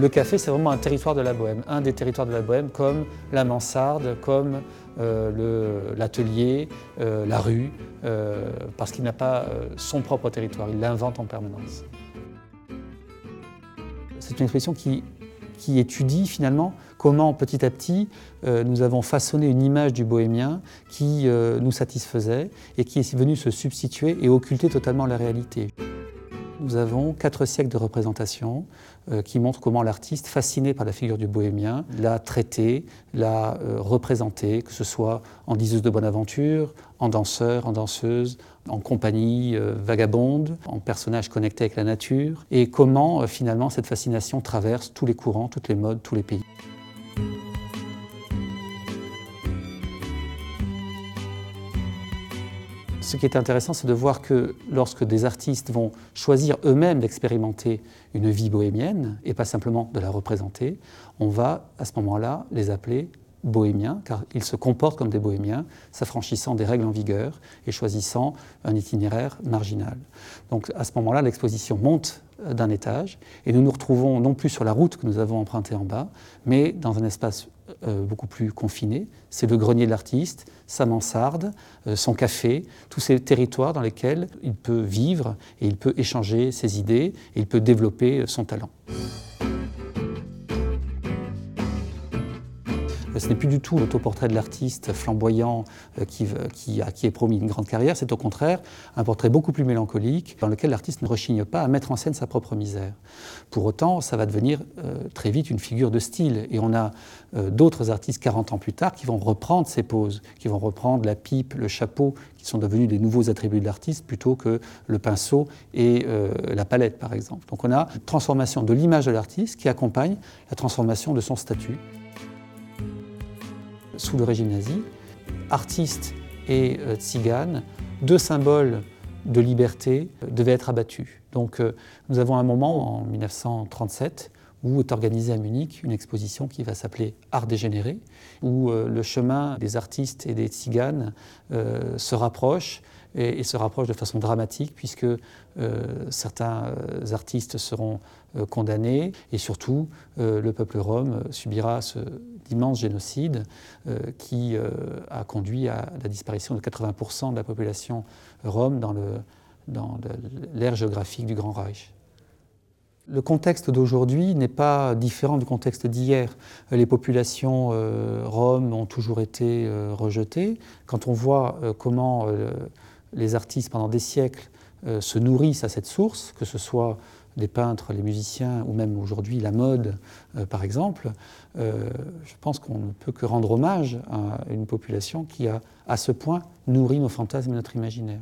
Le café, c'est vraiment un territoire de la bohème, un des territoires de la bohème, comme la mansarde, comme euh, l'atelier, euh, la rue, euh, parce qu'il n'a pas son propre territoire, il l'invente en permanence. C'est une expression qui, qui, étudie finalement comment petit à petit nous avons façonné une image du bohémien qui nous satisfaisait et qui est venue se substituer et occulter totalement la réalité. Nous avons quatre siècles de représentation euh, qui montrent comment l'artiste, fasciné par la figure du bohémien, l'a traité, l'a euh, représenté, que ce soit en diseuse de bonne aventure, en danseur, en danseuse, en compagnie euh, vagabonde, en personnage connecté avec la nature, et comment finalement cette fascination traverse tous les courants, toutes les modes, tous les pays. Ce qui est intéressant, c'est de voir que lorsque des artistes vont choisir eux-mêmes d'expérimenter une vie bohémienne et pas simplement de la représenter, on va à ce moment-là les appeler car ils se comportent comme des bohémiens, s'affranchissant des règles en vigueur et choisissant un itinéraire marginal. Donc à ce moment-là, l'exposition monte d'un étage et nous nous retrouvons non plus sur la route que nous avons empruntée en bas, mais dans un espace euh, beaucoup plus confiné. C'est le grenier de l'artiste, sa mansarde, euh, son café, tous ces territoires dans lesquels il peut vivre et il peut échanger ses idées et il peut développer son talent. Ce n'est plus du tout l'autoportrait de l'artiste flamboyant euh, qui, à qui est promis une grande carrière, c'est au contraire un portrait beaucoup plus mélancolique dans lequel l'artiste ne rechigne pas à mettre en scène sa propre misère. Pour autant, ça va devenir euh, très vite une figure de style et on a euh, d'autres artistes 40 ans plus tard qui vont reprendre ces poses, qui vont reprendre la pipe, le chapeau, qui sont devenus des nouveaux attributs de l'artiste plutôt que le pinceau et la palette par exemple. Donc on a une transformation de l'image de l'artiste qui accompagne la transformation de son statut sous le régime nazi, artistes et euh, tziganes, deux symboles de liberté, euh, devaient être abattus. Donc euh, nous avons un moment en 1937 où est organisée à Munich une exposition qui va s'appeler Art dégénéré, où le chemin des artistes et des tziganes se rapproche et, se rapproche de façon dramatique puisque certains artistes seront condamnés et surtout le peuple rome subira ce immense génocide euh, qui euh, a conduit à la disparition de 80% de la population rome dans l'ère géographique du Grand Reich. Le contexte d'aujourd'hui n'est pas différent du contexte d'hier. Les populations euh, roms ont toujours été rejetées. Quand on voit comment les artistes pendant des siècles se nourrissent à cette source, que ce soit les peintres, les musiciens, ou même aujourd'hui la mode, euh, par exemple, euh, je pense qu'on ne peut que rendre hommage à une population qui a à ce point nourri nos fantasmes et notre imaginaire.